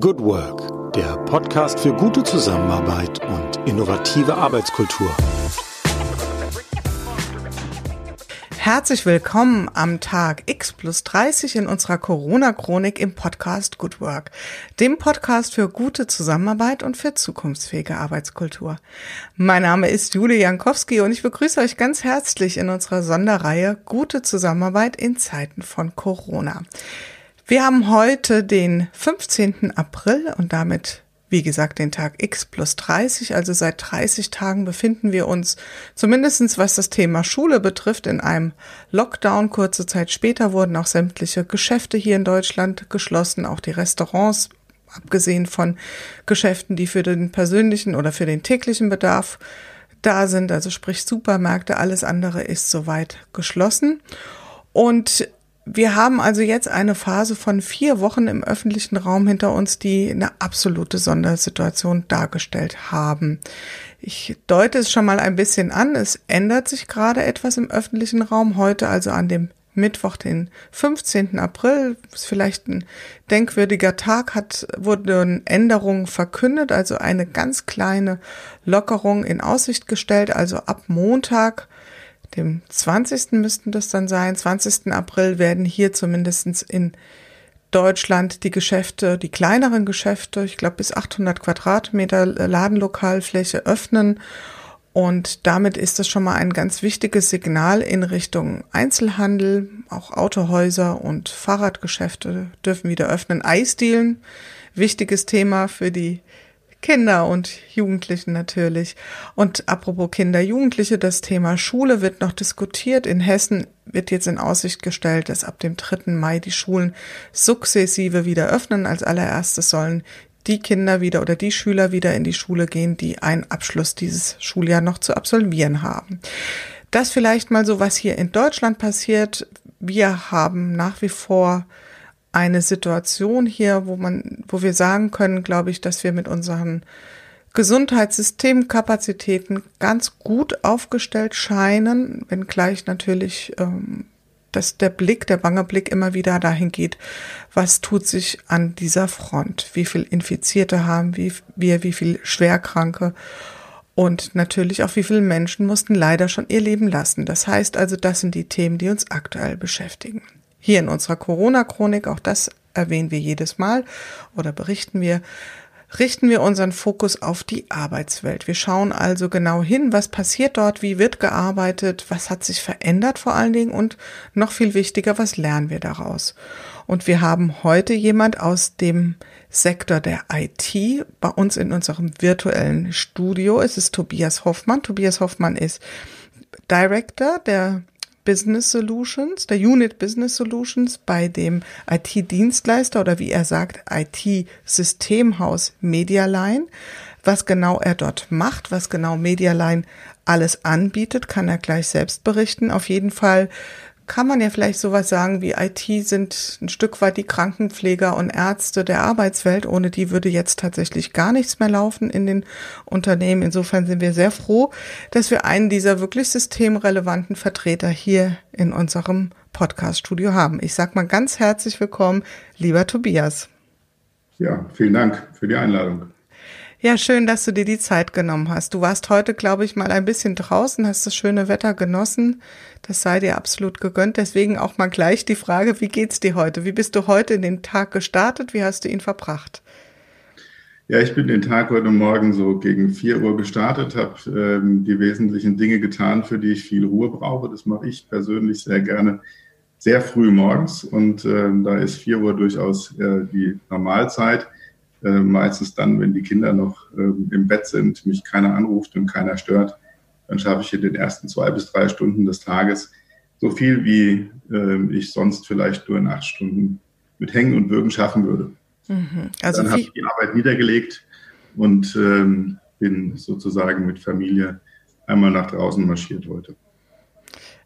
Good Work, der Podcast für gute Zusammenarbeit und innovative Arbeitskultur. Herzlich willkommen am Tag X plus 30 in unserer Corona-Chronik im Podcast Good Work, dem Podcast für gute Zusammenarbeit und für zukunftsfähige Arbeitskultur. Mein Name ist Julie Jankowski und ich begrüße euch ganz herzlich in unserer Sonderreihe Gute Zusammenarbeit in Zeiten von Corona. Wir haben heute den 15. April und damit wie gesagt, den Tag X plus 30. Also seit 30 Tagen befinden wir uns, zumindestens was das Thema Schule betrifft, in einem Lockdown. Kurze Zeit später wurden auch sämtliche Geschäfte hier in Deutschland geschlossen, auch die Restaurants, abgesehen von Geschäften, die für den persönlichen oder für den täglichen Bedarf da sind, also sprich Supermärkte, alles andere ist soweit geschlossen. Und wir haben also jetzt eine Phase von vier Wochen im öffentlichen Raum hinter uns, die eine absolute Sondersituation dargestellt haben. Ich deute es schon mal ein bisschen an. Es ändert sich gerade etwas im öffentlichen Raum. Heute, also an dem Mittwoch, den 15. April, ist vielleicht ein denkwürdiger Tag, hat, wurden Änderungen verkündet, also eine ganz kleine Lockerung in Aussicht gestellt. Also ab Montag dem 20. müssten das dann sein, 20. April werden hier zumindestens in Deutschland die Geschäfte, die kleineren Geschäfte, ich glaube bis 800 Quadratmeter Ladenlokalfläche öffnen. Und damit ist das schon mal ein ganz wichtiges Signal in Richtung Einzelhandel. Auch Autohäuser und Fahrradgeschäfte dürfen wieder öffnen. Eisdielen, wichtiges Thema für die Kinder und Jugendlichen natürlich. Und apropos Kinder, Jugendliche, das Thema Schule wird noch diskutiert. In Hessen wird jetzt in Aussicht gestellt, dass ab dem 3. Mai die Schulen sukzessive wieder öffnen. Als allererstes sollen die Kinder wieder oder die Schüler wieder in die Schule gehen, die einen Abschluss dieses Schuljahr noch zu absolvieren haben. Das vielleicht mal so, was hier in Deutschland passiert. Wir haben nach wie vor eine Situation hier, wo man, wo wir sagen können, glaube ich, dass wir mit unseren Gesundheitssystemkapazitäten ganz gut aufgestellt scheinen, wenngleich natürlich ähm, dass der Blick, der bange Blick immer wieder dahin geht, was tut sich an dieser Front? Wie viel Infizierte haben wie, wir, wie viel Schwerkranke? Und natürlich auch wie viele Menschen mussten leider schon ihr Leben lassen. Das heißt also, das sind die Themen, die uns aktuell beschäftigen hier in unserer Corona-Chronik, auch das erwähnen wir jedes Mal oder berichten wir, richten wir unseren Fokus auf die Arbeitswelt. Wir schauen also genau hin, was passiert dort, wie wird gearbeitet, was hat sich verändert vor allen Dingen und noch viel wichtiger, was lernen wir daraus. Und wir haben heute jemand aus dem Sektor der IT bei uns in unserem virtuellen Studio. Es ist Tobias Hoffmann. Tobias Hoffmann ist Director der Business Solutions, der Unit Business Solutions bei dem IT-Dienstleister oder wie er sagt, IT-Systemhaus Medialine. Was genau er dort macht, was genau Medialine alles anbietet, kann er gleich selbst berichten. Auf jeden Fall kann man ja vielleicht sowas sagen wie IT sind ein Stück weit die Krankenpfleger und Ärzte der Arbeitswelt. Ohne die würde jetzt tatsächlich gar nichts mehr laufen in den Unternehmen. Insofern sind wir sehr froh, dass wir einen dieser wirklich systemrelevanten Vertreter hier in unserem Podcast-Studio haben. Ich sage mal ganz herzlich willkommen, lieber Tobias. Ja, vielen Dank für die Einladung. Ja, schön, dass du dir die Zeit genommen hast. Du warst heute, glaube ich, mal ein bisschen draußen, hast das schöne Wetter genossen. Das sei dir absolut gegönnt. Deswegen auch mal gleich die Frage, wie geht's dir heute? Wie bist du heute in den Tag gestartet? Wie hast du ihn verbracht? Ja, ich bin den Tag heute Morgen so gegen 4 Uhr gestartet, habe ähm, die wesentlichen Dinge getan, für die ich viel Ruhe brauche. Das mache ich persönlich sehr gerne sehr früh morgens und ähm, da ist 4 Uhr durchaus äh, die Normalzeit. Äh, meistens dann, wenn die Kinder noch ähm, im Bett sind, mich keiner anruft und keiner stört, dann schaffe ich in den ersten zwei bis drei Stunden des Tages so viel, wie äh, ich sonst vielleicht nur in acht Stunden mit Hängen und Würgen schaffen würde. Mhm. Also dann habe ich die Arbeit niedergelegt und ähm, bin sozusagen mit Familie einmal nach draußen marschiert heute.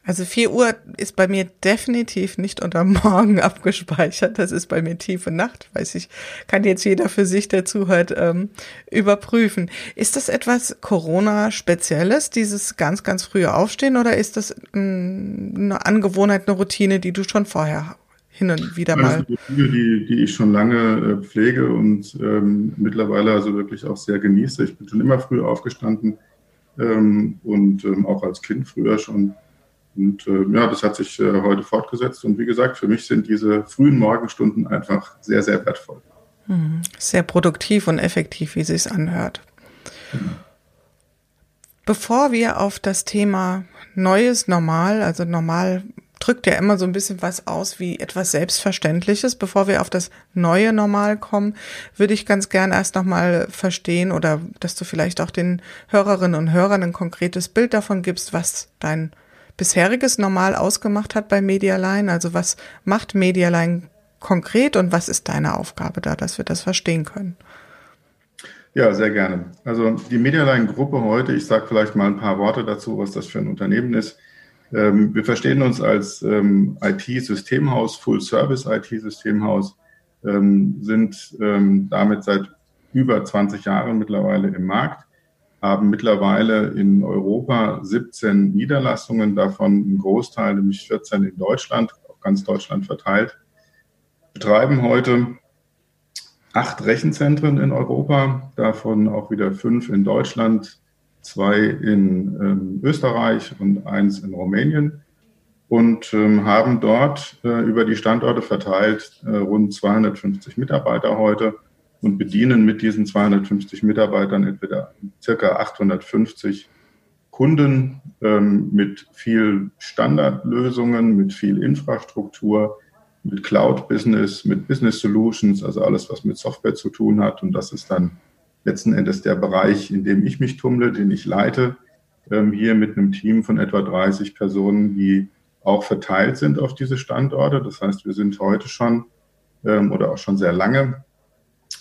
Also 4 Uhr ist bei mir definitiv nicht unter Morgen abgespeichert. Das ist bei mir tiefe Nacht, weiß ich. Kann jetzt jeder für sich, der zuhört, ähm, überprüfen. Ist das etwas Corona-Spezielles, dieses ganz, ganz frühe Aufstehen, oder ist das eine Angewohnheit, eine Routine, die du schon vorher hin und wieder mal? Das sind Dinge, die, die ich schon lange äh, pflege und ähm, mittlerweile also wirklich auch sehr genieße. Ich bin schon immer früh aufgestanden ähm, und ähm, auch als Kind früher schon. Und äh, ja, das hat sich äh, heute fortgesetzt. Und wie gesagt, für mich sind diese frühen Morgenstunden einfach sehr, sehr wertvoll. Hm, sehr produktiv und effektiv, wie sie es anhört. Mhm. Bevor wir auf das Thema Neues Normal, also normal drückt ja immer so ein bisschen was aus wie etwas Selbstverständliches. Bevor wir auf das neue Normal kommen, würde ich ganz gern erst nochmal verstehen oder dass du vielleicht auch den Hörerinnen und Hörern ein konkretes Bild davon gibst, was dein bisheriges Normal ausgemacht hat bei Medialine. Also was macht Medialine konkret und was ist deine Aufgabe da, dass wir das verstehen können? Ja, sehr gerne. Also die Medialine-Gruppe heute, ich sage vielleicht mal ein paar Worte dazu, was das für ein Unternehmen ist. Ähm, wir verstehen uns als ähm, IT-Systemhaus, Full-Service-IT-Systemhaus, ähm, sind damit seit über 20 Jahren mittlerweile im Markt, haben mittlerweile in Europa 17 Niederlassungen, davon ein Großteil, nämlich 14 in Deutschland, auf ganz Deutschland verteilt, betreiben heute acht Rechenzentren in Europa, davon auch wieder fünf in Deutschland, zwei in ähm, Österreich und eins in Rumänien und ähm, haben dort äh, über die Standorte verteilt äh, rund 250 Mitarbeiter heute und bedienen mit diesen 250 Mitarbeitern entweder circa 850 Kunden ähm, mit viel Standardlösungen, mit viel Infrastruktur, mit Cloud-Business, mit Business Solutions, also alles, was mit Software zu tun hat. Und das ist dann letzten Endes der Bereich, in dem ich mich tummle, den ich leite, ähm, hier mit einem Team von etwa 30 Personen, die auch verteilt sind auf diese Standorte. Das heißt, wir sind heute schon ähm, oder auch schon sehr lange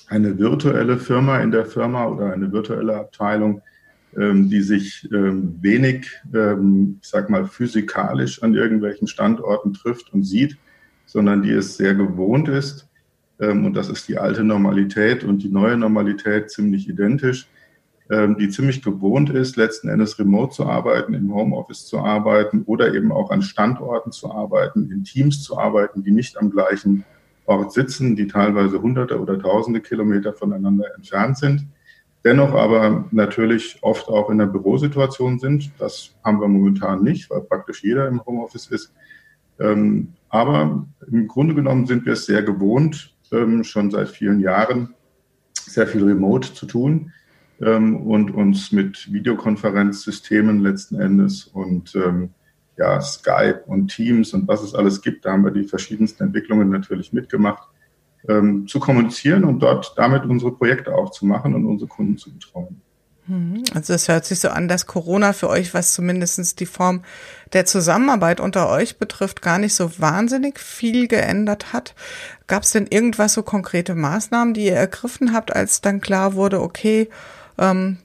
eine virtuelle Firma in der Firma oder eine virtuelle Abteilung, ähm, die sich ähm, wenig, ähm, ich sag mal, physikalisch an irgendwelchen Standorten trifft und sieht, sondern die es sehr gewohnt ist. Und das ist die alte Normalität und die neue Normalität ziemlich identisch, die ziemlich gewohnt ist, letzten Endes remote zu arbeiten, im Homeoffice zu arbeiten oder eben auch an Standorten zu arbeiten, in Teams zu arbeiten, die nicht am gleichen Ort sitzen, die teilweise hunderte oder tausende Kilometer voneinander entfernt sind dennoch aber natürlich oft auch in der Bürosituation sind. Das haben wir momentan nicht, weil praktisch jeder im Homeoffice ist. Ähm, aber im Grunde genommen sind wir es sehr gewohnt, ähm, schon seit vielen Jahren sehr viel remote zu tun ähm, und uns mit Videokonferenzsystemen letzten Endes und ja, Skype und Teams und was es alles gibt, da haben wir die verschiedensten Entwicklungen natürlich mitgemacht, ähm, zu kommunizieren und dort damit unsere Projekte auch zu machen und unsere Kunden zu betreuen. Mhm. Also es hört sich so an, dass Corona für euch, was zumindest die Form der Zusammenarbeit unter euch betrifft, gar nicht so wahnsinnig viel geändert hat. Gab es denn irgendwas so konkrete Maßnahmen, die ihr ergriffen habt, als dann klar wurde, okay, ähm,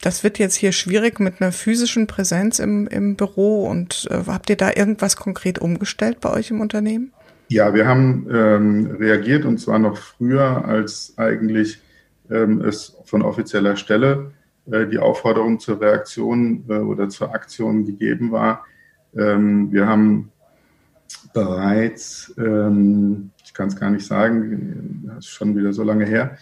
das wird jetzt hier schwierig mit einer physischen Präsenz im, im Büro und äh, habt ihr da irgendwas konkret umgestellt bei euch im Unternehmen? Ja, wir haben ähm, reagiert und zwar noch früher, als eigentlich ähm, es von offizieller Stelle äh, die Aufforderung zur Reaktion äh, oder zur Aktion gegeben war. Ähm, wir haben bereits, ähm, ich kann es gar nicht sagen, das ist schon wieder so lange her,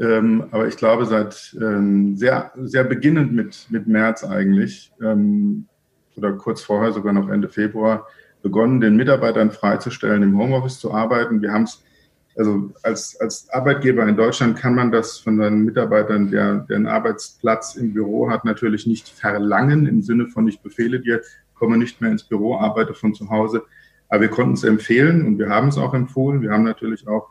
ähm, aber ich glaube seit sehr, sehr beginnend mit, mit März eigentlich oder kurz vorher, sogar noch Ende Februar, begonnen, den Mitarbeitern freizustellen, im Homeoffice zu arbeiten. Wir haben es also als, als Arbeitgeber in Deutschland kann man das von seinen Mitarbeitern, der, der einen Arbeitsplatz im Büro hat, natürlich nicht verlangen im Sinne von ich befehle dir, komme nicht mehr ins Büro, arbeite von zu Hause. Aber wir konnten es empfehlen und wir haben es auch empfohlen. Wir haben natürlich auch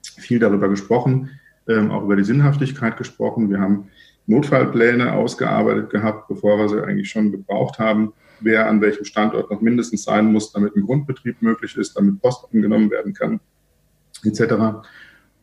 viel darüber gesprochen, ähm, auch über die Sinnhaftigkeit gesprochen. Wir haben Notfallpläne ausgearbeitet gehabt, bevor wir sie eigentlich schon gebraucht haben, wer an welchem Standort noch mindestens sein muss, damit ein Grundbetrieb möglich ist, damit Post angenommen werden kann etc.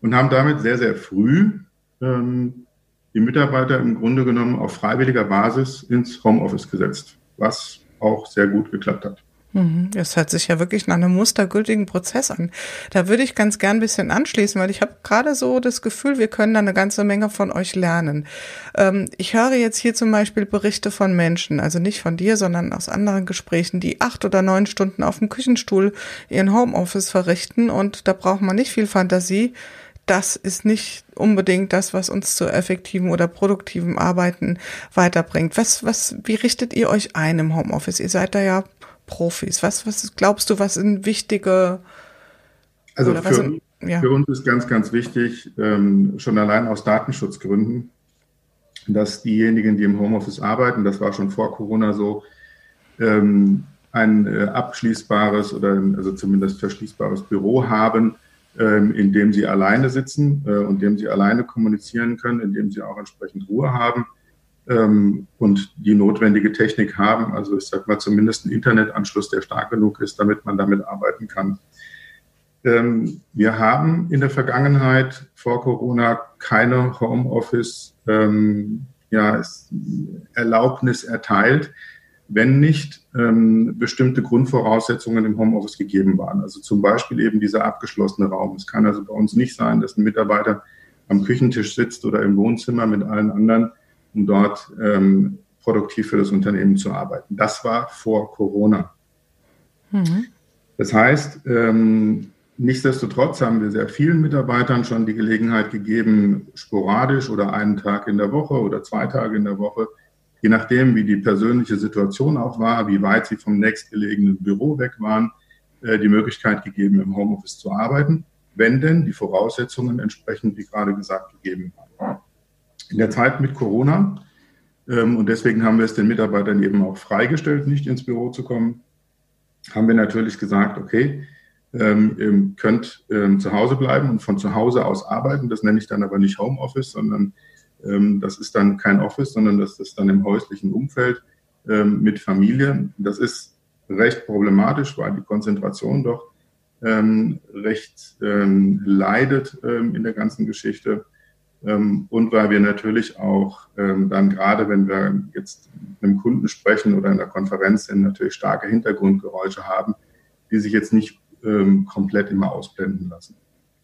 Und haben damit sehr, sehr früh ähm, die Mitarbeiter im Grunde genommen auf freiwilliger Basis ins Homeoffice gesetzt, was auch sehr gut geklappt hat. Mhm. Das hört sich ja wirklich nach einem mustergültigen Prozess an. Da würde ich ganz gern ein bisschen anschließen, weil ich habe gerade so das Gefühl, wir können da eine ganze Menge von euch lernen. Ähm, ich höre jetzt hier zum Beispiel Berichte von Menschen, also nicht von dir, sondern aus anderen Gesprächen, die acht oder neun Stunden auf dem Küchenstuhl ihren Homeoffice verrichten und da braucht man nicht viel Fantasie. Das ist nicht unbedingt das, was uns zu effektiven oder produktiven Arbeiten weiterbringt. Was, was, wie richtet ihr euch ein im Homeoffice? Ihr seid da ja Profis? Was, was glaubst du, was sind wichtige? Also für, sind, ja. für, uns ist ganz, ganz wichtig, ähm, schon allein aus Datenschutzgründen, dass diejenigen, die im Homeoffice arbeiten, das war schon vor Corona so, ähm, ein äh, abschließbares oder also zumindest verschließbares Büro haben, ähm, in dem sie alleine sitzen äh, und dem sie alleine kommunizieren können, in dem sie auch entsprechend Ruhe haben ähm, und die notwendige Technik haben. Also ich sage mal zumindest einen Internetanschluss, der stark genug ist, damit man damit arbeiten kann. Ähm, wir haben in der Vergangenheit vor Corona keine Homeoffice ähm, ja, Erlaubnis erteilt, wenn nicht ähm, bestimmte Grundvoraussetzungen im Homeoffice gegeben waren. Also zum Beispiel eben dieser abgeschlossene Raum. Es kann also bei uns nicht sein, dass ein Mitarbeiter am Küchentisch sitzt oder im Wohnzimmer mit allen anderen um dort ähm, produktiv für das Unternehmen zu arbeiten. Das war vor Corona. Mhm. Das heißt, ähm, nichtsdestotrotz haben wir sehr vielen Mitarbeitern schon die Gelegenheit gegeben, sporadisch oder einen Tag in der Woche oder zwei Tage in der Woche, je nachdem, wie die persönliche Situation auch war, wie weit sie vom nächstgelegenen Büro weg waren, äh, die Möglichkeit gegeben, im Homeoffice zu arbeiten, wenn denn die Voraussetzungen entsprechend, wie gerade gesagt, gegeben waren in der Zeit mit Corona. Ähm, und deswegen haben wir es den Mitarbeitern eben auch freigestellt, nicht ins Büro zu kommen. Haben wir natürlich gesagt, okay, ähm, ihr könnt ähm, zu Hause bleiben und von zu Hause aus arbeiten. Das nenne ich dann aber nicht Homeoffice, sondern das ist dann kein Office, sondern das ist dann im häuslichen Umfeld mit Familie. Das ist recht problematisch, weil die Konzentration doch recht leidet in der ganzen Geschichte. Ähm, und weil wir natürlich auch ähm, dann gerade, wenn wir jetzt mit einem Kunden sprechen oder in der Konferenz sind, natürlich starke Hintergrundgeräusche haben, die sich jetzt nicht ähm, komplett immer ausblenden lassen.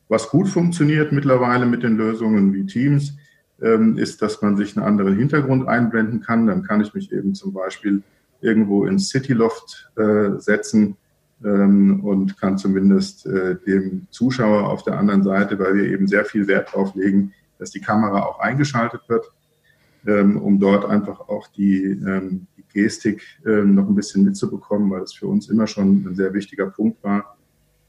Was gut funktioniert mittlerweile mit den Lösungen wie Teams, ist, dass man sich einen anderen Hintergrund einblenden kann. Dann kann ich mich eben zum Beispiel irgendwo ins Cityloft äh, setzen und kann zumindest äh, dem Zuschauer auf der anderen Seite, weil wir eben sehr viel Wert darauf legen, dass die Kamera auch eingeschaltet wird, ähm, um dort einfach auch die, ähm, die Gestik ähm, noch ein bisschen mitzubekommen, weil das für uns immer schon ein sehr wichtiger Punkt war.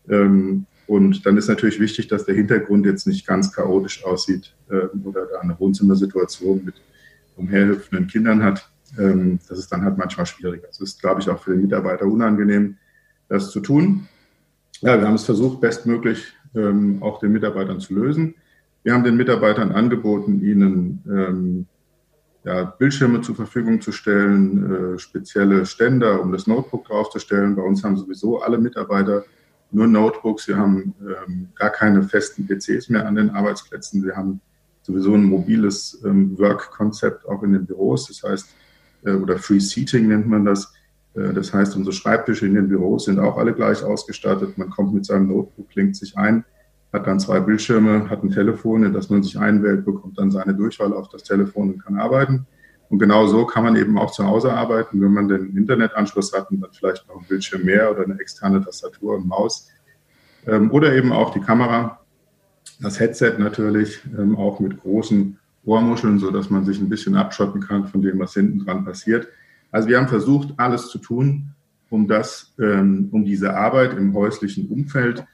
Ähm, und dann ist natürlich wichtig, dass der Hintergrund jetzt nicht ganz chaotisch aussieht äh, oder da eine Wohnzimmersituation mit umherhüpfenden Kindern hat. Ähm, das ist dann halt manchmal schwierig. Das ist, glaube ich, auch für den Mitarbeiter unangenehm, das zu tun. Ja, wir haben es versucht, bestmöglich ähm, auch den Mitarbeitern zu lösen. Wir haben den Mitarbeitern angeboten, ihnen ähm, ja, Bildschirme zur Verfügung zu stellen, äh, spezielle Ständer, um das Notebook draufzustellen. Bei uns haben sowieso alle Mitarbeiter nur Notebooks. Wir haben ähm, gar keine festen PCs mehr an den Arbeitsplätzen. Wir haben sowieso ein mobiles ähm, Work-Konzept auch in den Büros. Das heißt, äh, oder Free Seating nennt man das. Äh, das heißt, unsere Schreibtische in den Büros sind auch alle gleich ausgestattet. Man kommt mit seinem Notebook, klingt sich ein hat dann zwei Bildschirme, hat ein Telefon, in das man sich einwählt, bekommt dann seine Durchwahl auf das Telefon und kann arbeiten. Und genau so kann man eben auch zu Hause arbeiten, wenn man den Internetanschluss hat und dann vielleicht noch ein Bildschirm mehr oder eine externe Tastatur und Maus. Ähm, oder eben auch die Kamera, das Headset natürlich, ähm, auch mit großen Ohrmuscheln, sodass man sich ein bisschen abschotten kann von dem, was hinten dran passiert. Also wir haben versucht, alles zu tun, um das, ähm, um diese Arbeit im häuslichen Umfeld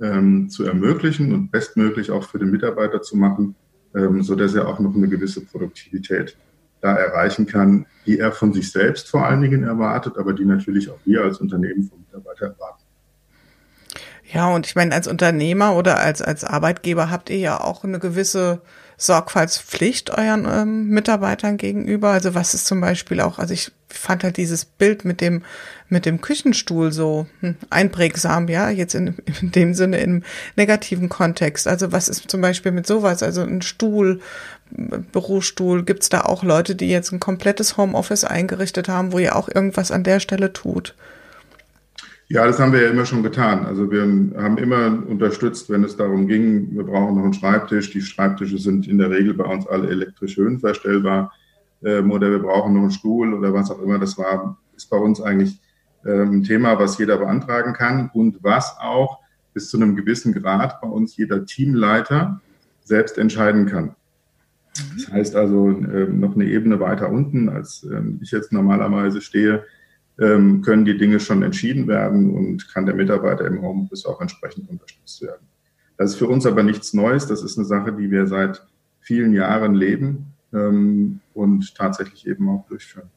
ähm, zu ermöglichen und bestmöglich auch für den Mitarbeiter zu machen, ähm, so dass er auch noch eine gewisse Produktivität da erreichen kann, die er von sich selbst vor allen Dingen erwartet, aber die natürlich auch wir als Unternehmen vom Mitarbeiter erwarten. Ja, und ich meine, als Unternehmer oder als, als Arbeitgeber habt ihr ja auch eine gewisse Sorgfaltspflicht euren ähm, Mitarbeitern gegenüber. Also was ist zum Beispiel auch, also ich fand halt dieses Bild mit dem, mit dem Küchenstuhl so hm, einprägsam, ja, jetzt in, in dem Sinne im negativen Kontext. Also was ist zum Beispiel mit sowas? Also ein Stuhl, Bürostuhl, gibt's da auch Leute, die jetzt ein komplettes Homeoffice eingerichtet haben, wo ihr auch irgendwas an der Stelle tut? Ja, das haben wir ja immer schon getan. Also wir haben immer unterstützt, wenn es darum ging, wir brauchen noch einen Schreibtisch. Die Schreibtische sind in der Regel bei uns alle elektrisch höhenverstellbar. Ähm, oder wir brauchen noch einen Stuhl oder was auch immer. Das war, ist bei uns eigentlich ähm, ein Thema, was jeder beantragen kann und was auch bis zu einem gewissen Grad bei uns jeder Teamleiter selbst entscheiden kann. Das heißt also ähm, noch eine Ebene weiter unten, als ähm, ich jetzt normalerweise stehe, ähm, können die Dinge schon entschieden werden und kann der Mitarbeiter im Homeoffice auch entsprechend unterstützt werden. Das ist für uns aber nichts Neues. Das ist eine Sache, die wir seit vielen Jahren leben ähm, und tatsächlich eben auch durchführen.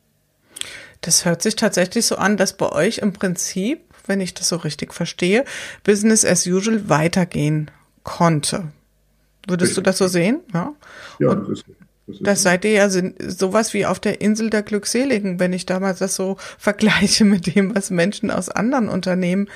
Das hört sich tatsächlich so an, dass bei euch im Prinzip, wenn ich das so richtig verstehe, Business as usual weitergehen konnte. Würdest du das so sehen? Ja, ja das ist das seid ihr ja sowas wie auf der Insel der Glückseligen, wenn ich damals das so vergleiche mit dem, was Menschen aus anderen Unternehmen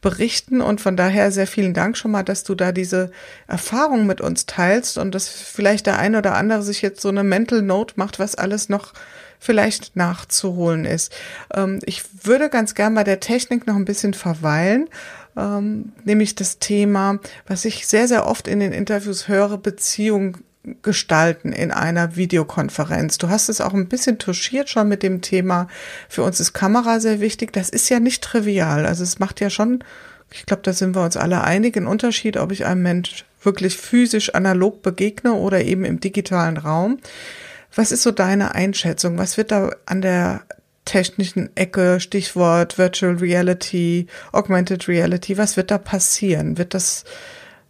berichten. Und von daher sehr vielen Dank schon mal, dass du da diese Erfahrung mit uns teilst und dass vielleicht der eine oder andere sich jetzt so eine Mental Note macht, was alles noch vielleicht nachzuholen ist. Ähm, ich würde ganz gern bei der Technik noch ein bisschen verweilen. Ähm, nämlich das Thema, was ich sehr, sehr oft in den Interviews höre, Beziehung gestalten in einer Videokonferenz. Du hast es auch ein bisschen touchiert schon mit dem Thema. Für uns ist Kamera sehr wichtig. Das ist ja nicht trivial. Also es macht ja schon, ich glaube, da sind wir uns alle einig, einen Unterschied, ob ich einem Mensch wirklich physisch analog begegne oder eben im digitalen Raum. Was ist so deine Einschätzung? Was wird da an der technischen Ecke, Stichwort Virtual Reality, Augmented Reality, was wird da passieren? Wird das,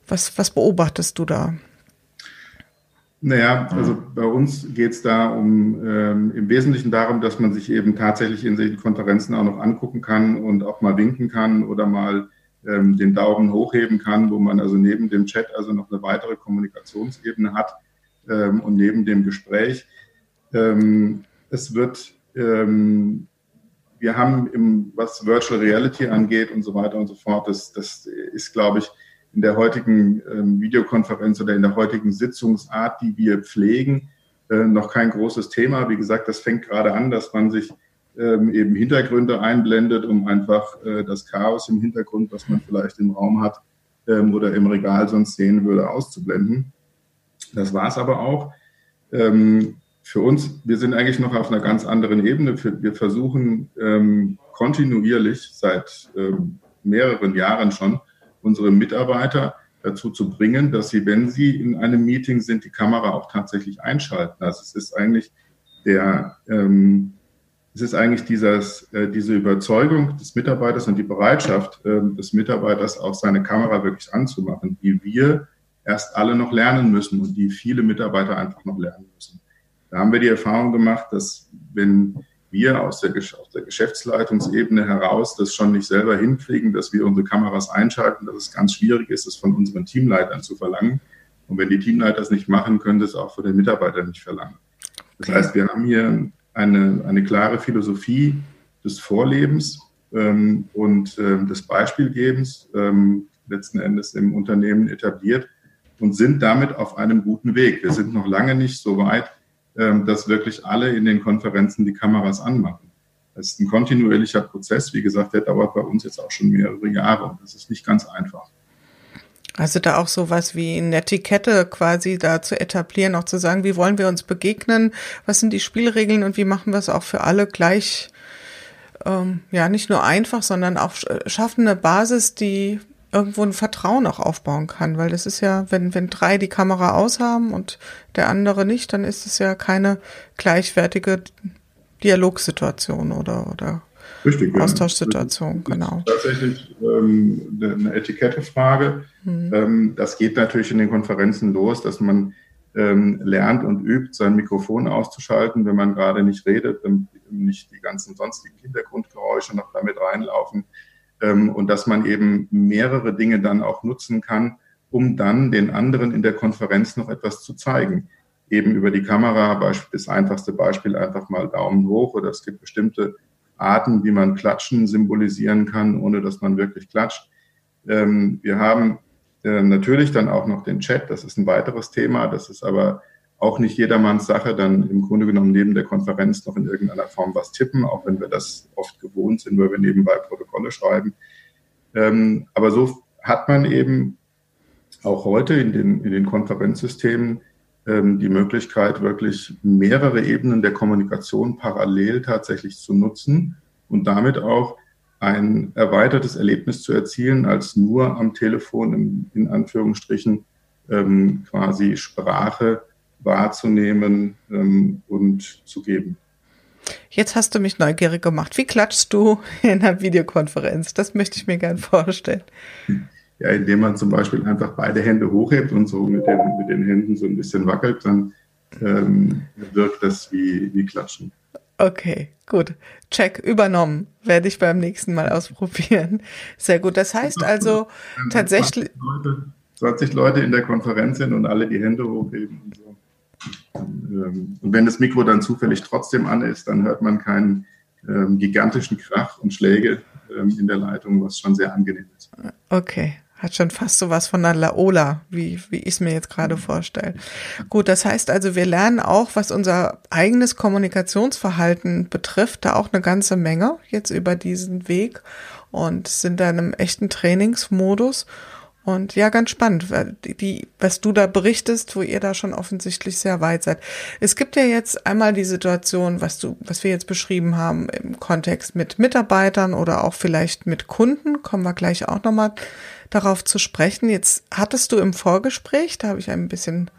was, was beobachtest du da? Naja, also bei uns geht es da um ähm, im Wesentlichen darum, dass man sich eben tatsächlich in solchen Konferenzen auch noch angucken kann und auch mal winken kann oder mal ähm, den Daumen hochheben kann, wo man also neben dem Chat also noch eine weitere Kommunikationsebene hat ähm, und neben dem Gespräch. Ähm, es wird, ähm, wir haben im, was Virtual Reality angeht und so weiter und so fort, das, das ist, glaube ich, in der heutigen ähm, Videokonferenz oder in der heutigen Sitzungsart, die wir pflegen, äh, noch kein großes Thema. Wie gesagt, das fängt gerade an, dass man sich ähm, eben Hintergründe einblendet, um einfach äh, das Chaos im Hintergrund, was man vielleicht im Raum hat ähm, oder im Regal sonst sehen würde, auszublenden. Das war es aber auch. Ähm, für uns, wir sind eigentlich noch auf einer ganz anderen Ebene. Wir versuchen ähm, kontinuierlich seit ähm, mehreren Jahren schon, unsere Mitarbeiter dazu zu bringen, dass sie, wenn sie in einem Meeting sind, die Kamera auch tatsächlich einschalten. Also es ist eigentlich der, ähm, es ist eigentlich dieses, äh, diese Überzeugung des Mitarbeiters und die Bereitschaft äh, des Mitarbeiters, auch seine Kamera wirklich anzumachen, die wir erst alle noch lernen müssen und die viele Mitarbeiter einfach noch lernen müssen. Da haben wir die Erfahrung gemacht, dass wenn wir aus der, aus der Geschäftsleitungsebene heraus das schon nicht selber hinkriegen, dass wir unsere Kameras einschalten, dass es ganz schwierig ist, das von unseren Teamleitern zu verlangen. Und wenn die Teamleiter es nicht machen, können das auch von den Mitarbeitern nicht verlangen. Das heißt, wir haben hier eine, eine klare Philosophie des Vorlebens ähm, und ähm, des Beispielgebens ähm, letzten Endes im Unternehmen etabliert und sind damit auf einem guten Weg. Wir sind noch lange nicht so weit, dass wirklich alle in den Konferenzen die Kameras anmachen. Das ist ein kontinuierlicher Prozess. Wie gesagt, der dauert bei uns jetzt auch schon mehrere Jahre das ist nicht ganz einfach. Also da auch sowas wie eine Etikette quasi da zu etablieren, auch zu sagen, wie wollen wir uns begegnen, was sind die Spielregeln und wie machen wir es auch für alle gleich, ähm, ja, nicht nur einfach, sondern auch schaffen eine Basis, die irgendwo ein Vertrauen auch aufbauen kann, weil das ist ja, wenn, wenn drei die Kamera aushaben und der andere nicht, dann ist es ja keine gleichwertige Dialogsituation oder, oder Richtig, Austauschsituation, ja. genau. Tatsächlich ähm, eine Etikettefrage. Mhm. Ähm, das geht natürlich in den Konferenzen los, dass man ähm, lernt und übt, sein Mikrofon auszuschalten, wenn man gerade nicht redet, damit nicht die ganzen sonstigen Hintergrundgeräusche noch damit reinlaufen und dass man eben mehrere Dinge dann auch nutzen kann, um dann den anderen in der Konferenz noch etwas zu zeigen. Eben über die Kamera, das einfachste Beispiel einfach mal Daumen hoch oder es gibt bestimmte Arten, wie man Klatschen symbolisieren kann, ohne dass man wirklich klatscht. Ähm, wir haben äh, natürlich dann auch noch den Chat, das ist ein weiteres Thema, das ist aber auch nicht jedermanns Sache, dann im Grunde genommen neben der Konferenz noch in irgendeiner Form was tippen, auch wenn wir das oft gewohnt sind, weil wir nebenbei Protokolle schreiben. Ähm, aber so hat man eben auch heute in den, in den Konferenzsystemen ähm, die Möglichkeit, wirklich mehrere Ebenen der Kommunikation parallel tatsächlich zu nutzen und damit auch ein erweitertes Erlebnis zu erzielen, als nur am Telefon in, in Anführungsstrichen ähm, quasi Sprache wahrzunehmen ähm, und zu geben. Jetzt hast du mich neugierig gemacht. Wie klatschst du in einer Videokonferenz? Das möchte ich mir gern vorstellen. Ja, indem man zum Beispiel einfach beide Hände hochhebt und so mit den, mit den Händen so ein bisschen wackelt, dann ähm, wirkt das wie, wie Klatschen. Okay, gut. Check übernommen. Werde ich beim nächsten Mal ausprobieren. Sehr gut. Das heißt also tatsächlich. 20 Leute, 20 Leute in der Konferenz sind und alle die Hände hochheben und so. Ähm, und wenn das Mikro dann zufällig trotzdem an ist, dann hört man keinen ähm, gigantischen Krach und Schläge ähm, in der Leitung, was schon sehr angenehm ist. Okay. Hat schon fast so was von einer Laola, wie, wie ich es mir jetzt gerade vorstelle. Gut, das heißt also, wir lernen auch, was unser eigenes Kommunikationsverhalten betrifft, da auch eine ganze Menge jetzt über diesen Weg und sind da in einem echten Trainingsmodus. Und ja, ganz spannend, die, was du da berichtest, wo ihr da schon offensichtlich sehr weit seid. Es gibt ja jetzt einmal die Situation, was du, was wir jetzt beschrieben haben im Kontext mit Mitarbeitern oder auch vielleicht mit Kunden, kommen wir gleich auch nochmal darauf zu sprechen. Jetzt hattest du im Vorgespräch, da habe ich ein bisschen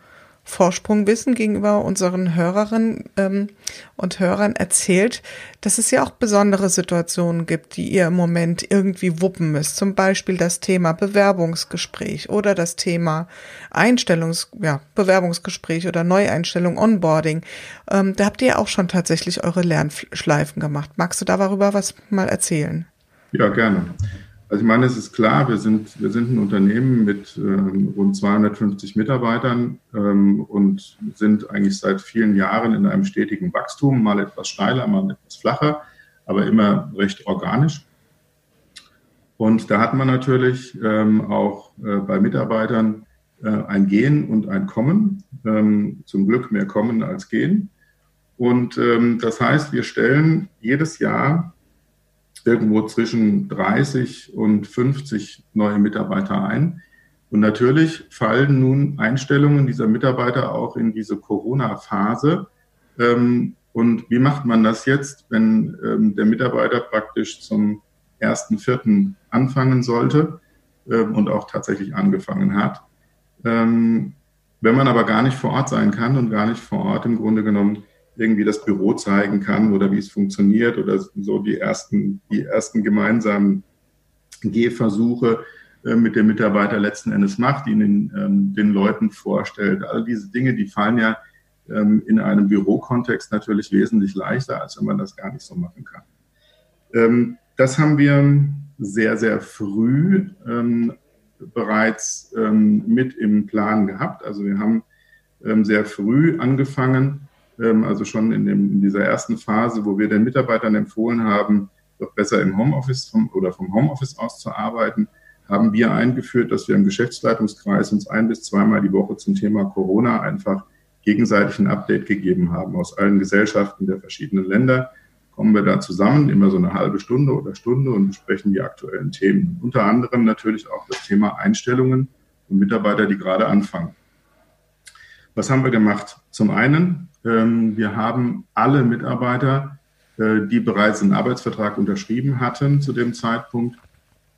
Vorsprungwissen gegenüber unseren Hörerinnen ähm, und Hörern erzählt, dass es ja auch besondere Situationen gibt, die ihr im Moment irgendwie wuppen müsst. Zum Beispiel das Thema Bewerbungsgespräch oder das Thema Einstellungs, ja, Bewerbungsgespräch oder Neueinstellung, Onboarding. Ähm, da habt ihr auch schon tatsächlich eure Lernschleifen gemacht. Magst du darüber was mal erzählen? Ja, gerne. Also ich meine, es ist klar, wir sind, wir sind ein Unternehmen mit ähm, rund 250 Mitarbeitern ähm, und sind eigentlich seit vielen Jahren in einem stetigen Wachstum, mal etwas steiler, mal etwas flacher, aber immer recht organisch. Und da hat man natürlich ähm, auch äh, bei Mitarbeitern äh, ein Gehen und ein Kommen, ähm, zum Glück mehr Kommen als Gehen. Und ähm, das heißt, wir stellen jedes Jahr irgendwo zwischen 30 und 50 neue Mitarbeiter ein. Und natürlich fallen nun Einstellungen dieser Mitarbeiter auch in diese Corona-Phase. Ähm, und wie macht man das jetzt, wenn ähm, der Mitarbeiter praktisch zum ersten Vierten anfangen sollte ähm, und auch tatsächlich angefangen hat? Wenn man aber gar nicht vor Ort sein kann und gar nicht vor Ort im Grunde genommen irgendwie das Büro zeigen kann oder wie es funktioniert oder so die ersten, die ersten gemeinsamen Gehversuche äh, mit dem Mitarbeiter letzten Endes macht, ihn den, ähm, den Leuten vorstellt. All diese Dinge, die fallen ja ähm, in einem Bürokontext natürlich wesentlich leichter, als wenn man das gar nicht so machen kann. Ähm, das haben wir sehr, sehr früh bereits mit im Plan gehabt. Also wir haben sehr früh angefangen, also schon in, dem, in, dieser ersten Phase, wo wir den Mitarbeitern empfohlen haben, doch besser im Homeoffice vom, oder vom Homeoffice aus zu arbeiten, haben wir eingeführt, dass wir im Geschäftsleitungskreis uns ein bis zweimal die Woche zum Thema Corona einfach gegenseitig ein Update gegeben haben. Aus allen Gesellschaften der verschiedenen Länder kommen wir da zusammen, immer so eine halbe Stunde oder Stunde und besprechen die aktuellen Themen. Unter anderem natürlich auch das Thema Einstellungen und Mitarbeiter, die gerade anfangen. Was haben wir gemacht? Zum einen ähm, wir haben alle Mitarbeiter, äh, die bereits einen Arbeitsvertrag unterschrieben hatten zu dem Zeitpunkt,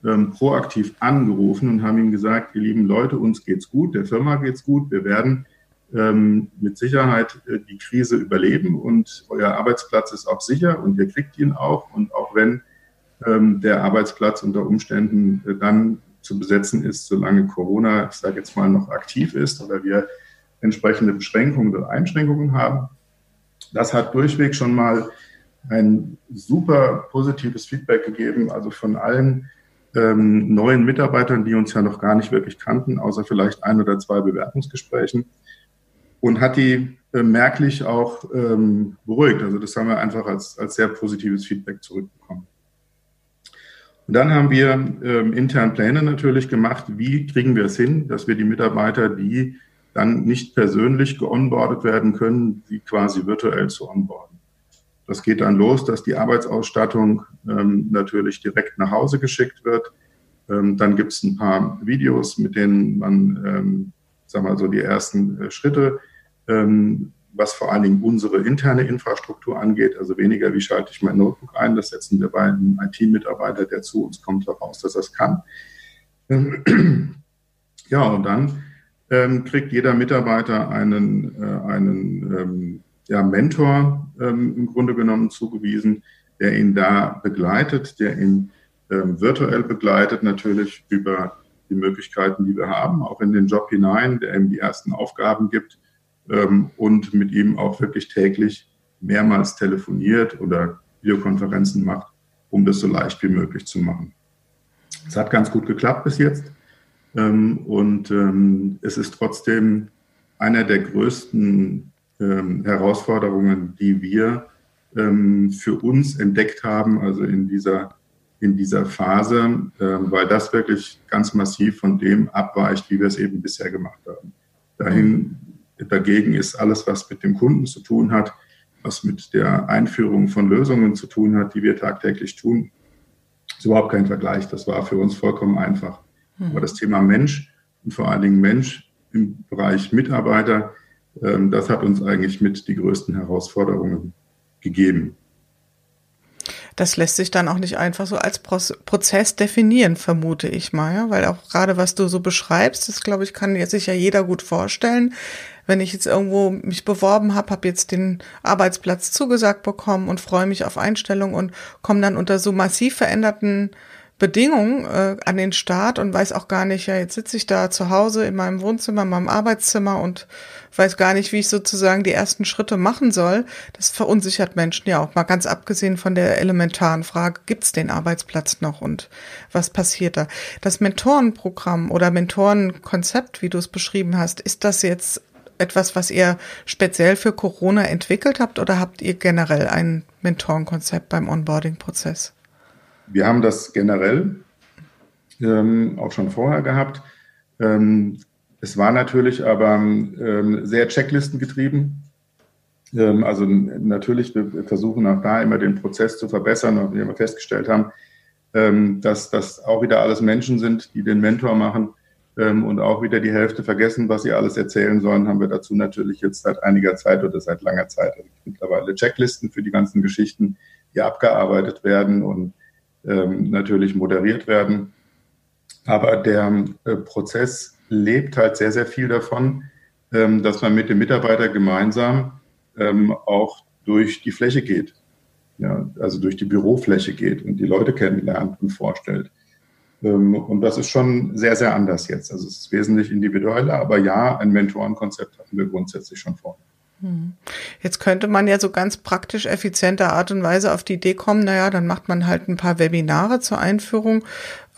ähm, proaktiv angerufen und haben ihnen gesagt, ihr lieben Leute, uns geht's gut, der Firma geht's gut, wir werden ähm, mit Sicherheit äh, die Krise überleben und euer Arbeitsplatz ist auch sicher und ihr kriegt ihn auch. Und auch wenn der Arbeitsplatz unter Umständen äh, dann zu besetzen ist, solange Corona, ich sage jetzt mal, noch aktiv ist oder wir entsprechende Beschränkungen oder Einschränkungen haben. Das hat durchweg schon mal ein super positives Feedback gegeben, also von allen ähm, neuen Mitarbeitern, die uns ja noch gar nicht wirklich kannten, außer vielleicht ein oder zwei Bewerbungsgesprächen. Und hat die äh, merklich auch ähm, beruhigt. Also das haben wir einfach als, als sehr positives Feedback zurückbekommen. Und dann haben wir ähm, intern Pläne natürlich gemacht, wie kriegen wir es hin, dass wir die Mitarbeiter, die dann nicht persönlich geonboardet werden können, sie quasi virtuell zu onboarden. Das geht dann los, dass die Arbeitsausstattung ähm, natürlich direkt nach Hause geschickt wird. Ähm, dann gibt es ein paar Videos, mit denen man, ähm, sag mal so, die ersten äh, Schritte, ähm, was vor allen Dingen unsere interne Infrastruktur angeht, also weniger, wie schalte ich mein Notebook ein, das setzen wir bei einem IT-Mitarbeiter, der zu uns kommt, heraus, dass es kann. Ja, und dann ähm, kriegt jeder Mitarbeiter einen, äh, einen ähm, ja, Mentor ähm, im Grunde genommen zugewiesen, der ihn da begleitet, der ihn ähm, virtuell begleitet, natürlich über die Möglichkeiten, die wir haben, auch in den Job hinein, der ihm die ersten Aufgaben gibt ähm, und mit ihm auch wirklich täglich mehrmals telefoniert oder Videokonferenzen macht, um das so leicht wie möglich zu machen. Es hat ganz gut geklappt bis jetzt. Ähm, und ähm, es ist trotzdem einer der größten ähm, Herausforderungen, die wir für uns entdeckt haben, also in dieser, in dieser Phase, weil das wirklich ganz massiv von dem abweicht, wie wir es eben bisher gemacht haben. Dahin, dagegen ist alles, was mit dem Kunden zu tun hat, was mit der Einführung von Lösungen zu tun hat, die wir tagtäglich tun, ist überhaupt kein Vergleich. Das war für uns vollkommen einfach. Mhm. Aber das Thema Mensch und vor allen Dingen Mensch im Bereich Mitarbeiter, ähm, das hat uns eigentlich mit die größten Herausforderungen gegeben. Das lässt sich dann auch nicht einfach so als Prozess definieren, vermute ich mal, ja? weil auch gerade was du so beschreibst, das glaube ich, kann jetzt sich ja jeder gut vorstellen. Wenn ich jetzt irgendwo mich beworben habe, habe jetzt den Arbeitsplatz zugesagt bekommen und freue mich auf Einstellung und komme dann unter so massiv veränderten Bedingungen äh, an den Start und weiß auch gar nicht, ja, jetzt sitze ich da zu Hause in meinem Wohnzimmer, in meinem Arbeitszimmer und weiß gar nicht, wie ich sozusagen die ersten Schritte machen soll. Das verunsichert Menschen ja auch mal ganz abgesehen von der elementaren Frage, gibt's den Arbeitsplatz noch und was passiert da? Das Mentorenprogramm oder Mentorenkonzept, wie du es beschrieben hast, ist das jetzt etwas, was ihr speziell für Corona entwickelt habt oder habt ihr generell ein Mentorenkonzept beim Onboarding-Prozess? Wir haben das generell ähm, auch schon vorher gehabt. Ähm, es war natürlich aber ähm, sehr checklistengetrieben. Ähm, also natürlich, wir versuchen auch da immer den Prozess zu verbessern und wir festgestellt haben, ähm, dass das auch wieder alles Menschen sind, die den Mentor machen ähm, und auch wieder die Hälfte vergessen, was sie alles erzählen sollen, haben wir dazu natürlich jetzt seit einiger Zeit oder seit langer Zeit mittlerweile Checklisten für die ganzen Geschichten, die abgearbeitet werden und ähm, natürlich moderiert werden. Aber der äh, Prozess lebt halt sehr, sehr viel davon, ähm, dass man mit dem Mitarbeiter gemeinsam ähm, auch durch die Fläche geht. Ja, also durch die Bürofläche geht und die Leute kennenlernt und vorstellt. Und das ist schon sehr, sehr anders jetzt. Also es ist wesentlich individueller, aber ja, ein Mentorenkonzept hatten wir grundsätzlich schon vor. Jetzt könnte man ja so ganz praktisch effizienter Art und Weise auf die Idee kommen, naja, dann macht man halt ein paar Webinare zur Einführung,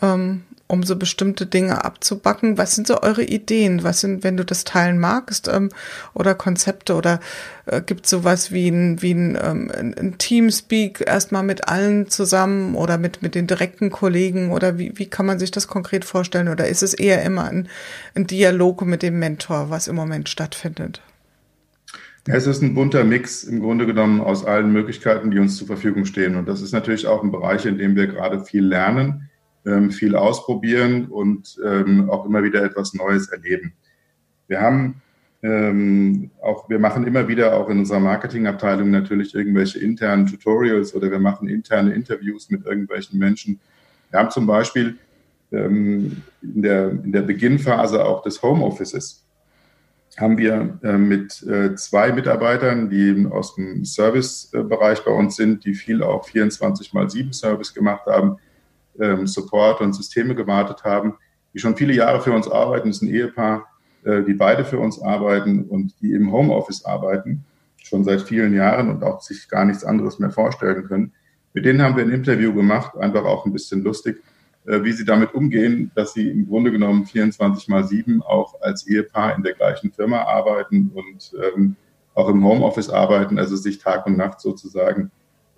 ähm, um so bestimmte Dinge abzubacken. Was sind so eure Ideen? Was sind, wenn du das teilen magst, ähm, oder Konzepte oder äh, gibt es sowas wie ein, wie ein, ähm, ein Teamspeak erstmal mit allen zusammen oder mit, mit den direkten Kollegen oder wie, wie kann man sich das konkret vorstellen? Oder ist es eher immer ein, ein Dialog mit dem Mentor, was im Moment stattfindet? Es ist ein bunter Mix im Grunde genommen aus allen Möglichkeiten, die uns zur Verfügung stehen. Und das ist natürlich auch ein Bereich, in dem wir gerade viel lernen, ähm, viel ausprobieren und ähm, auch immer wieder etwas Neues erleben. Wir haben ähm, auch, wir machen immer wieder auch in unserer Marketingabteilung natürlich irgendwelche internen Tutorials oder wir machen interne Interviews mit irgendwelchen Menschen. Wir haben zum Beispiel in, der, in der Beginnphase auch des Homeoffices haben wir äh, mit äh, zwei Mitarbeitern, die aus dem Servicebereich bei uns sind, die viel auch 24 mal 7 Service gemacht haben, ähm, Support und Systeme gewartet haben, die schon viele Jahre für uns arbeiten. Das ist ein Ehepaar, äh, die beide für uns arbeiten und die im Homeoffice arbeiten, schon seit vielen Jahren und auch sich gar nichts anderes mehr vorstellen können. Mit denen haben wir ein Interview gemacht, einfach auch ein bisschen lustig wie sie damit umgehen, dass sie im Grunde genommen 24 mal 7 auch als Ehepaar in der gleichen Firma arbeiten und ähm, auch im Homeoffice arbeiten, also sich Tag und Nacht sozusagen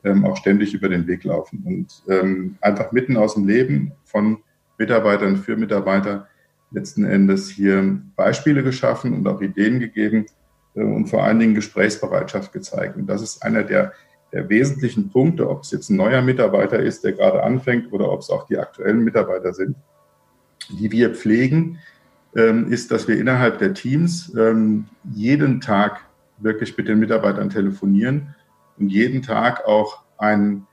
ähm, auch ständig über den Weg laufen und ähm, einfach mitten aus dem Leben von Mitarbeitern für Mitarbeiter letzten Endes hier Beispiele geschaffen und auch Ideen gegeben äh, und vor allen Dingen Gesprächsbereitschaft gezeigt. Und das ist einer der, der wesentlichen Punkte, ob es jetzt ein neuer Mitarbeiter ist, der gerade anfängt oder ob es auch die aktuellen Mitarbeiter sind, die wir pflegen, ähm, ist, dass wir innerhalb der Teams ähm, jeden Tag wirklich mit den Mitarbeitern telefonieren und jeden Tag auch ein,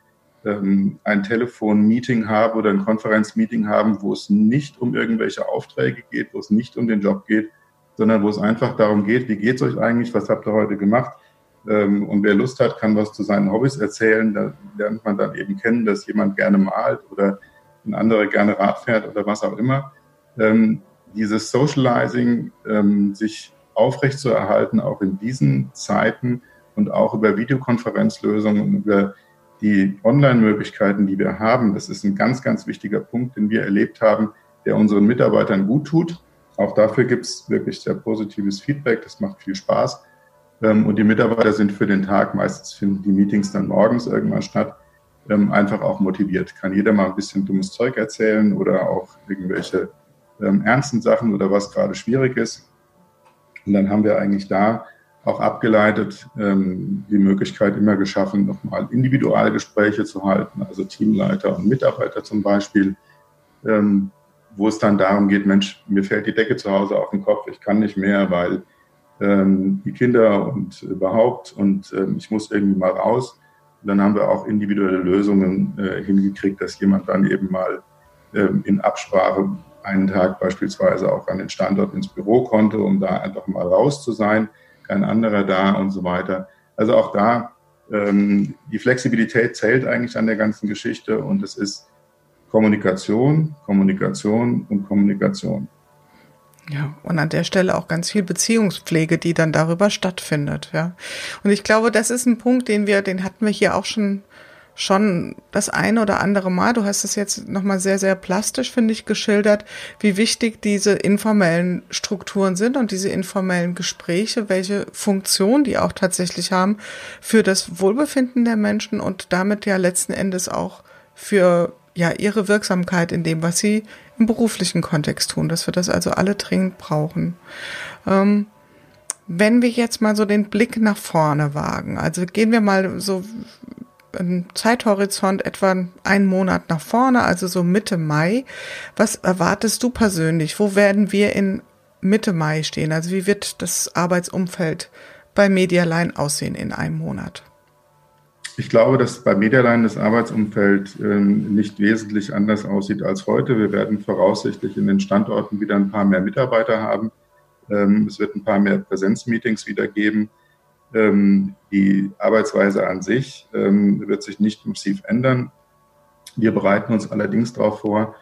ähm, ein Telefon-Meeting haben oder ein Konferenz-Meeting haben, wo es nicht um irgendwelche Aufträge geht, wo es nicht um den Job geht, sondern wo es einfach darum geht, wie geht es euch eigentlich, was habt ihr heute gemacht? Ähm, und wer Lust hat, kann was zu seinen Hobbys erzählen. Da lernt man dann eben kennen, dass jemand gerne malt oder ein anderer gerne Rad fährt oder was auch immer. Ähm, dieses Socializing, ähm, sich aufrechtzuerhalten, auch in diesen Zeiten und auch über Videokonferenzlösungen und über die Online-Möglichkeiten, die wir haben, das ist ein ganz, ganz wichtiger Punkt, den wir erlebt haben, der unseren Mitarbeitern gut tut. Auch dafür gibt es wirklich sehr positives Feedback. Das macht viel Spaß. Ähm, und die Mitarbeiter sind für den Tag, meistens finden die Meetings dann morgens irgendwann statt, ähm, einfach auch motiviert. Kann jeder mal ein bisschen dummes Zeug erzählen oder auch irgendwelche ähm, ernsten Sachen oder was gerade schwierig ist. Und dann haben wir eigentlich da auch abgeleitet die Möglichkeit immer geschaffen, nochmal Individualgespräche zu halten, also Teamleiter und Mitarbeiter zum Beispiel, wo es dann darum geht, Mensch, mir fällt die Decke zu Hause auf den Kopf, ich kann nicht mehr, weil ähm, die Kinder und überhaupt und ähm, ich muss irgendwie mal raus. Und dann haben wir auch individuelle Lösungen äh, hingekriegt, dass jemand dann eben mal ähm, in Absprache einen Tag beispielsweise auch an den Standort ins Büro konnte, um da einfach mal raus zu sein, kein anderer da und so weiter. Also auch da, ähm, die Flexibilität zählt eigentlich an der ganzen Geschichte und es ist Kommunikation, Kommunikation und Kommunikation. Ja, und an der Stelle auch ganz viel Beziehungspflege, die dann darüber stattfindet, ja. Und ich glaube, das ist ein Punkt, den wir, den hatten wir hier auch schon schon das eine oder andere Mal, du hast es jetzt nochmal sehr, sehr plastisch, finde ich, geschildert, wie wichtig diese informellen Strukturen sind und diese informellen Gespräche, welche Funktion die auch tatsächlich haben für das Wohlbefinden der Menschen und damit ja letzten Endes auch für ja ihre Wirksamkeit in dem, was sie im beruflichen Kontext tun, dass wir das also alle dringend brauchen. Ähm, wenn wir jetzt mal so den Blick nach vorne wagen, also gehen wir mal so einen Zeithorizont etwa einen Monat nach vorne, also so Mitte Mai. Was erwartest du persönlich? Wo werden wir in Mitte Mai stehen? Also wie wird das Arbeitsumfeld bei Medialine aussehen in einem Monat? Ich glaube, dass bei Medialine das Arbeitsumfeld ähm, nicht wesentlich anders aussieht als heute. Wir werden voraussichtlich in den Standorten wieder ein paar mehr Mitarbeiter haben. Ähm, es wird ein paar mehr Präsenzmeetings wieder geben. Ähm, die Arbeitsweise an sich wird sich nicht massiv ändern. Wir bereiten uns allerdings darauf vor,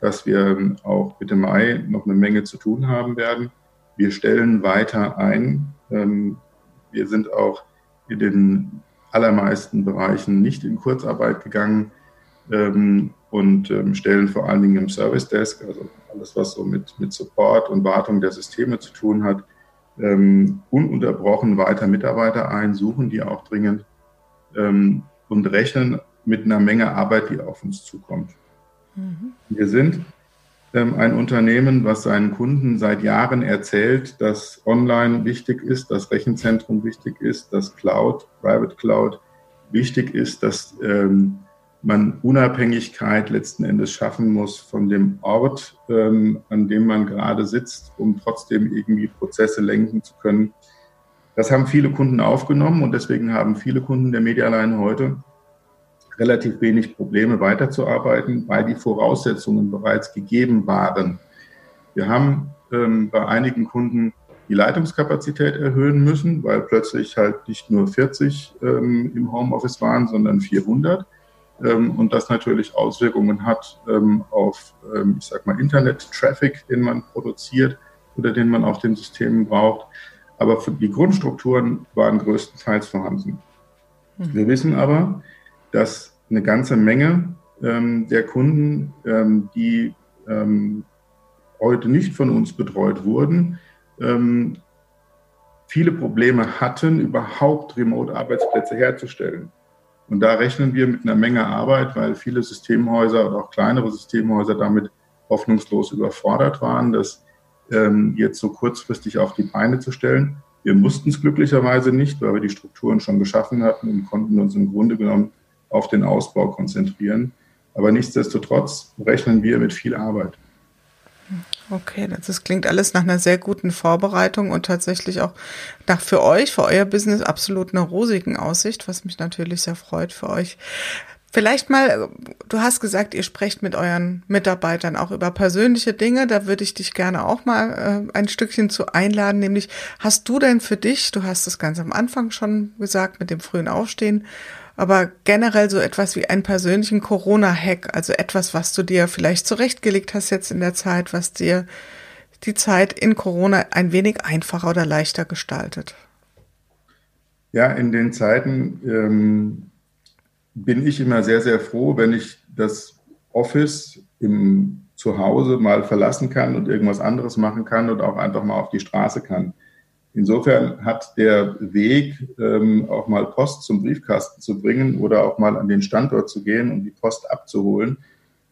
dass wir auch Mitte Mai noch eine Menge zu tun haben werden. Wir stellen weiter ein. wir sind auch in den allermeisten Bereichen nicht in Kurzarbeit gegangen und stellen vor allen Dingen im Service Desk, also alles, was so mit, mit Support und Wartung der Systeme zu tun hat, ähm, ununterbrochen weiter Mitarbeiter ein, suchen die auch dringend ähm, und rechnen mit einer Menge Arbeit, die auf uns zukommt. Mhm. Wir sind ähm, ein Unternehmen, was seinen Kunden seit Jahren erzählt, dass Online wichtig ist, dass Rechenzentrum wichtig ist, dass Cloud, Private Cloud wichtig ist, dass ähm, man Unabhängigkeit letzten Endes schaffen muss von dem Ort, ähm, an dem man gerade sitzt, um trotzdem irgendwie Prozesse lenken zu können. Das haben viele Kunden aufgenommen und deswegen haben viele Kunden der Medialine heute relativ wenig Probleme weiterzuarbeiten, weil die Voraussetzungen bereits gegeben waren. Wir haben ähm, bei einigen Kunden die Leitungskapazität erhöhen müssen, weil plötzlich halt nicht nur 40 ähm, im Homeoffice waren, sondern 400 ähm, und das natürlich Auswirkungen hat ähm, auf, ähm, ich sag mal, Internet-Traffic, den man produziert oder den man auf den Systemen braucht. Aber die Grundstrukturen waren größtenteils vorhanden. Mhm. Wir wissen aber, dass eine ganze Menge ähm, der Kunden, ähm, die ähm, heute nicht von uns betreut wurden, viele Probleme hatten, überhaupt Remote-Arbeitsplätze herzustellen. Und da rechnen wir mit einer Menge Arbeit, weil viele Systemhäuser oder auch kleinere Systemhäuser damit hoffnungslos überfordert waren, das ähm, jetzt so kurzfristig auf die Beine zu stellen. Wir mussten es glücklicherweise nicht, weil wir die Strukturen schon geschaffen hatten und konnten uns im Grunde genommen auf den Ausbau konzentrieren. Aber nichtsdestotrotz rechnen wir mit viel Arbeit. Okay, das klingt alles nach einer sehr guten Vorbereitung und tatsächlich auch nach für euch, für euer Business absolut einer rosigen Aussicht, was mich natürlich sehr freut für euch. Vielleicht mal, du hast gesagt, ihr sprecht mit euren Mitarbeitern auch über persönliche Dinge. Da würde ich dich gerne auch mal äh, ein Stückchen zu einladen. Nämlich, hast du denn für dich, du hast es ganz am Anfang schon gesagt, mit dem frühen Aufstehen, aber generell so etwas wie einen persönlichen Corona-Hack, also etwas, was du dir vielleicht zurechtgelegt hast jetzt in der Zeit, was dir die Zeit in Corona ein wenig einfacher oder leichter gestaltet? Ja, in den Zeiten ähm, bin ich immer sehr, sehr froh, wenn ich das Office im Zuhause mal verlassen kann und irgendwas anderes machen kann und auch einfach mal auf die Straße kann. Insofern hat der Weg, ähm, auch mal Post zum Briefkasten zu bringen oder auch mal an den Standort zu gehen und die Post abzuholen,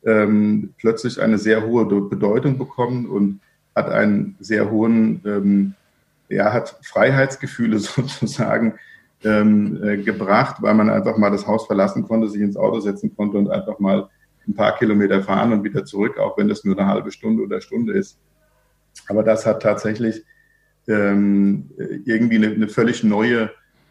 ähm, plötzlich eine sehr hohe Bedeutung bekommen und hat einen sehr hohen, ähm, ja, hat Freiheitsgefühle sozusagen, ähm, äh, gebracht, weil man einfach mal das Haus verlassen konnte, sich ins Auto setzen konnte und einfach mal ein paar Kilometer fahren und wieder zurück, auch wenn das nur eine halbe Stunde oder Stunde ist. Aber das hat tatsächlich ähm, irgendwie eine, eine, völlig neue,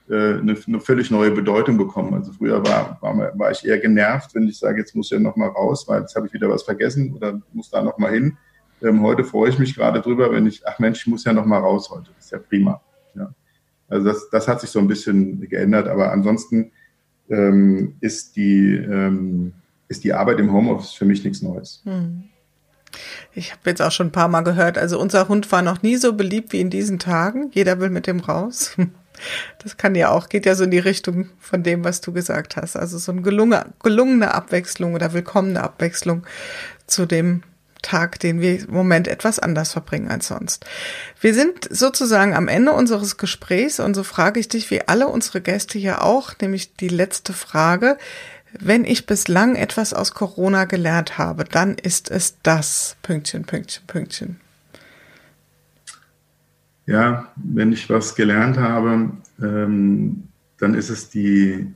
äh, eine, eine, völlig neue Bedeutung bekommen. Also früher war, war, war ich eher genervt, wenn ich sage, jetzt muss ich ja noch mal raus, weil jetzt habe ich wieder was vergessen oder muss da noch mal hin. Ähm, heute freue ich mich gerade drüber, wenn ich, ach Mensch, ich muss ja noch mal raus heute. Das ist ja prima. Also das, das hat sich so ein bisschen geändert, aber ansonsten ähm, ist, die, ähm, ist die Arbeit im Homeoffice für mich nichts Neues. Hm. Ich habe jetzt auch schon ein paar Mal gehört, also unser Hund war noch nie so beliebt wie in diesen Tagen. Jeder will mit dem raus. Das kann ja auch, geht ja so in die Richtung von dem, was du gesagt hast. Also so eine gelungene Abwechslung oder willkommene Abwechslung zu dem Tag, den wir im Moment etwas anders verbringen als sonst. Wir sind sozusagen am Ende unseres Gesprächs und so frage ich dich wie alle unsere Gäste hier auch, nämlich die letzte Frage. Wenn ich bislang etwas aus Corona gelernt habe, dann ist es das. Pünktchen, Pünktchen, Pünktchen. Ja, wenn ich was gelernt habe, ähm, dann ist es die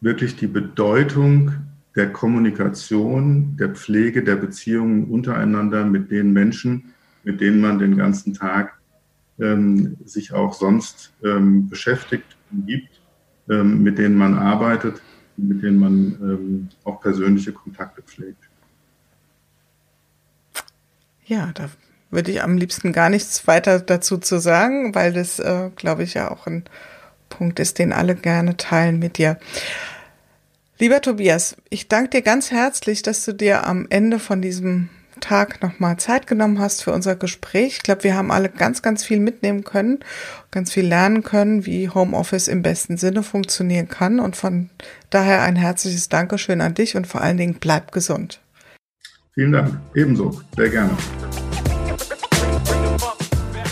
wirklich die Bedeutung der Kommunikation, der Pflege der Beziehungen untereinander mit den Menschen, mit denen man den ganzen Tag ähm, sich auch sonst ähm, beschäftigt und gibt, ähm, mit denen man arbeitet, mit denen man ähm, auch persönliche Kontakte pflegt. Ja, da würde ich am liebsten gar nichts weiter dazu zu sagen, weil das, äh, glaube ich, ja auch ein Punkt ist, den alle gerne teilen mit dir. Lieber Tobias, ich danke dir ganz herzlich, dass du dir am Ende von diesem Tag nochmal Zeit genommen hast für unser Gespräch. Ich glaube, wir haben alle ganz, ganz viel mitnehmen können, ganz viel lernen können, wie Homeoffice im besten Sinne funktionieren kann. Und von daher ein herzliches Dankeschön an dich und vor allen Dingen bleib gesund. Vielen Dank. Ebenso. Sehr gerne.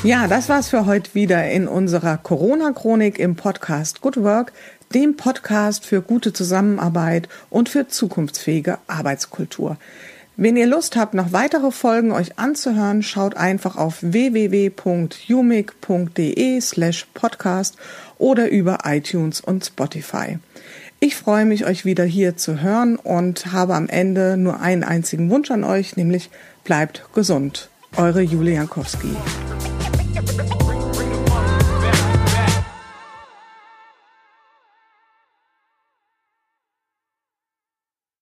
Ja, das war's für heute wieder in unserer Corona-Chronik im Podcast Good Work dem Podcast für gute Zusammenarbeit und für zukunftsfähige Arbeitskultur. Wenn ihr Lust habt, noch weitere Folgen euch anzuhören, schaut einfach auf www.umic.de slash podcast oder über iTunes und Spotify. Ich freue mich, euch wieder hier zu hören und habe am Ende nur einen einzigen Wunsch an euch, nämlich bleibt gesund. Eure Julia Jankowski.